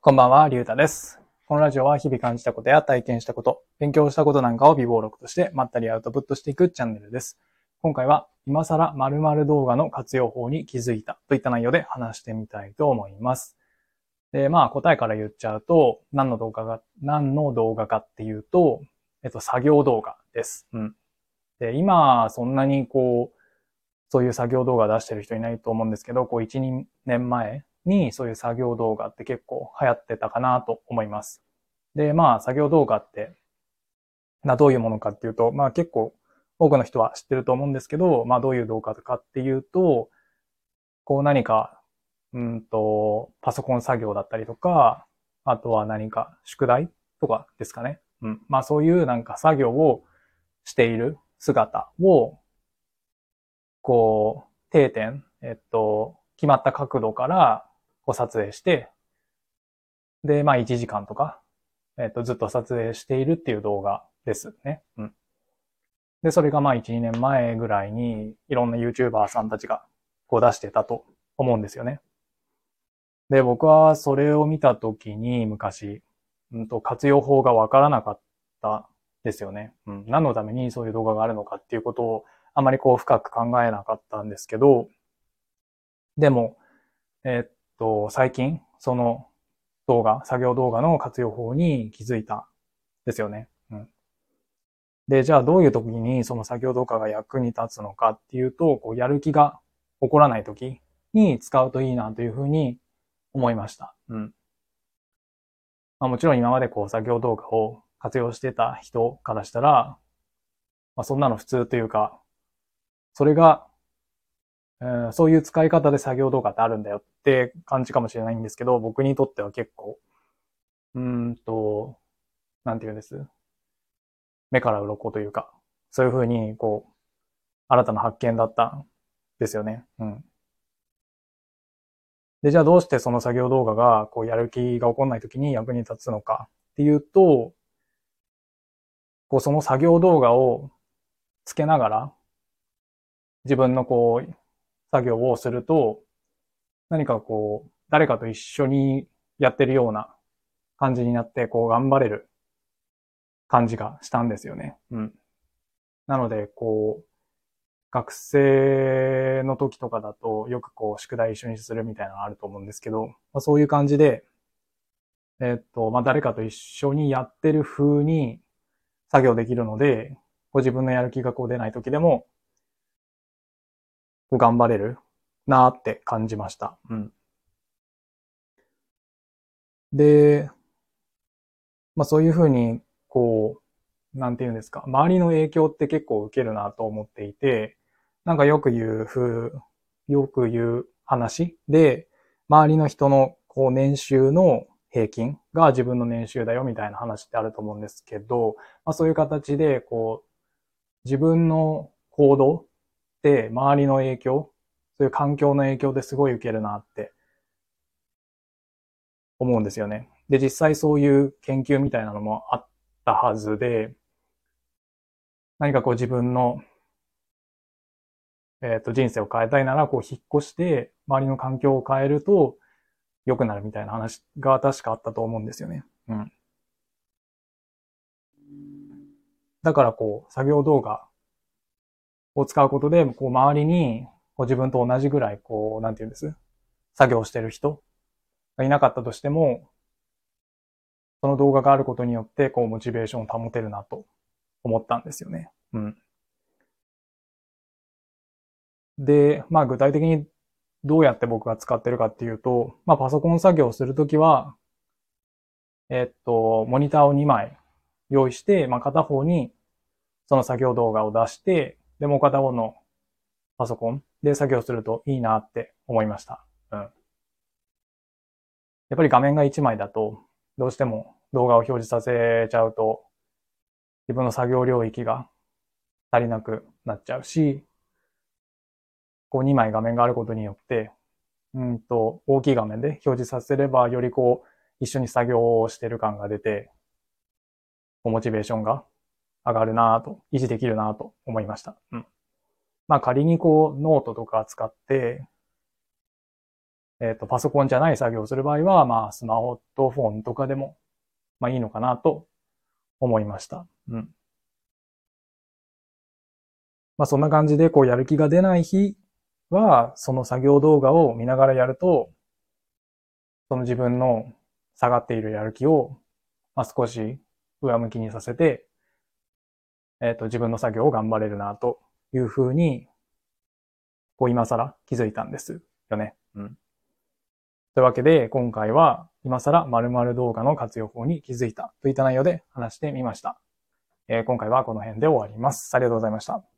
こんばんは、りゅうたです。このラジオは日々感じたことや体験したこと、勉強したことなんかを微暴録としてまったりアウトプットしていくチャンネルです。今回は今更〇〇動画の活用法に気づいたといった内容で話してみたいと思います。で、まあ答えから言っちゃうと、何の動画が、何の動画かっていうと、えっと、作業動画です。うん。で、今、そんなにこう、そういう作業動画出してる人いないと思うんですけど、こう1、2年前にそういう作業動画って結構流行ってたかなと思います。で、まあ作業動画って、などういうものかっていうと、まあ結構多くの人は知ってると思うんですけど、まあどういう動画かっていうと、こう何か、うんと、パソコン作業だったりとか、あとは何か宿題とかですかね。うん。まあそういうなんか作業をしている姿を、こう、定点、えっと、決まった角度からこう撮影して、で、まあ1時間とか、えっと、ずっと撮影しているっていう動画ですね。うん。で、それがまあ1、2年前ぐらいにいろんな YouTuber さんたちがこう出してたと思うんですよね。で、僕はそれを見たときに昔、うんと活用法がわからなかったですよね。うん。何のためにそういう動画があるのかっていうことをあまりこう深く考えなかったんですけど、でも、えっと、最近、その動画、作業動画の活用法に気づいたんですよね。うん。で、じゃあどういう時にその作業動画が役に立つのかっていうと、こうやる気が起こらない時に使うといいなというふうに思いました。うん。まあもちろん今までこう作業動画を活用してた人からしたら、まあそんなの普通というか、それが、えーそういう使い方で作業動画ってあるんだよって感じかもしれないんですけど、僕にとっては結構、うんと、なんて言うんです？目から鱗というか、そういうふうに、こう、新たな発見だったんですよね。うん。で、じゃあどうしてその作業動画が、こう、やる気が起こらない時に役に立つのかっていうと、こう、その作業動画をつけながら、自分のこう、作業をすると、何かこう、誰かと一緒にやってるような感じになって、こう、頑張れる感じがしたんですよね。うん。なので、こう、学生の時とかだと、よくこう、宿題一緒にするみたいなのあると思うんですけど、まあ、そういう感じで、えっと、まあ、誰かと一緒にやってる風に作業できるので、こう自分のやる気がこう出ない時でも、頑張れる？なーって感じました。うん。で、まあそういうふうに、こう、なんて言うんですか、周りの影響って結構受けるなと思っていて、なんかよく言う風、よく言う話で、周りの人のこう年収の平均が自分の年収だよみたいな話ってあると思うんですけど、まあそういう形で、こう、自分の行動周りの影響、そういう環境の影響ですごい受けるなって思うんですよね。で、実際そういう研究みたいなのもあったはずで、何かこう自分の、えっ、と、人生を変えたいなら、こう引っ越して、周りの環境を変えると良くなるみたいな話が確かあったと思うんですよね。うん。だからこう、作業動画を使うことで、こう、周りに、こう自分と同じぐらい、こう、なんて言うんです？作業してる人がいなかったとしても、その動画があることによって、こう、モチベーションを保てるなと思ったんですよね。うん。で、まあ具体的にどうやって僕が使ってるかっていうと、まあパソコン作業をするときは、えっと、モニターを2枚用意して、まあ片方にその作業動画を出して、で、も片方のパソコンで作業するといいなって思いました。うん。やっぱり画面が1枚だと、どうしても動画を表示させちゃうと、自分の作業領域が足りなくなっちゃうし、こう2枚画面があることによって、うんと、大きい画面で表示させれば、よりこう、一緒に作業をしてる感が出て、モチベーションが上がるなと、維持できるなと思いました。うん。まあ仮にこう、ノートとか使って、えっ、と、パソコンじゃない作業をする場合は、まあ、スマホとフォンとかでも、まあいいのかなと思いました。うん。まあそんな感じで、こうやる気が出ない日は、その作業動画を見ながらやると、その自分の下がっているやる気を、まあ、少し上向きにさせて、えっ、ー、と、自分の作業を頑張れるな、というふうに、こう今更気づいたんですよね。うん。というわけで、今回は今更〇〇動画の活用法に気づいたといった内容で話してみました。えー、今回はこの辺で終わります。ありがとうございました。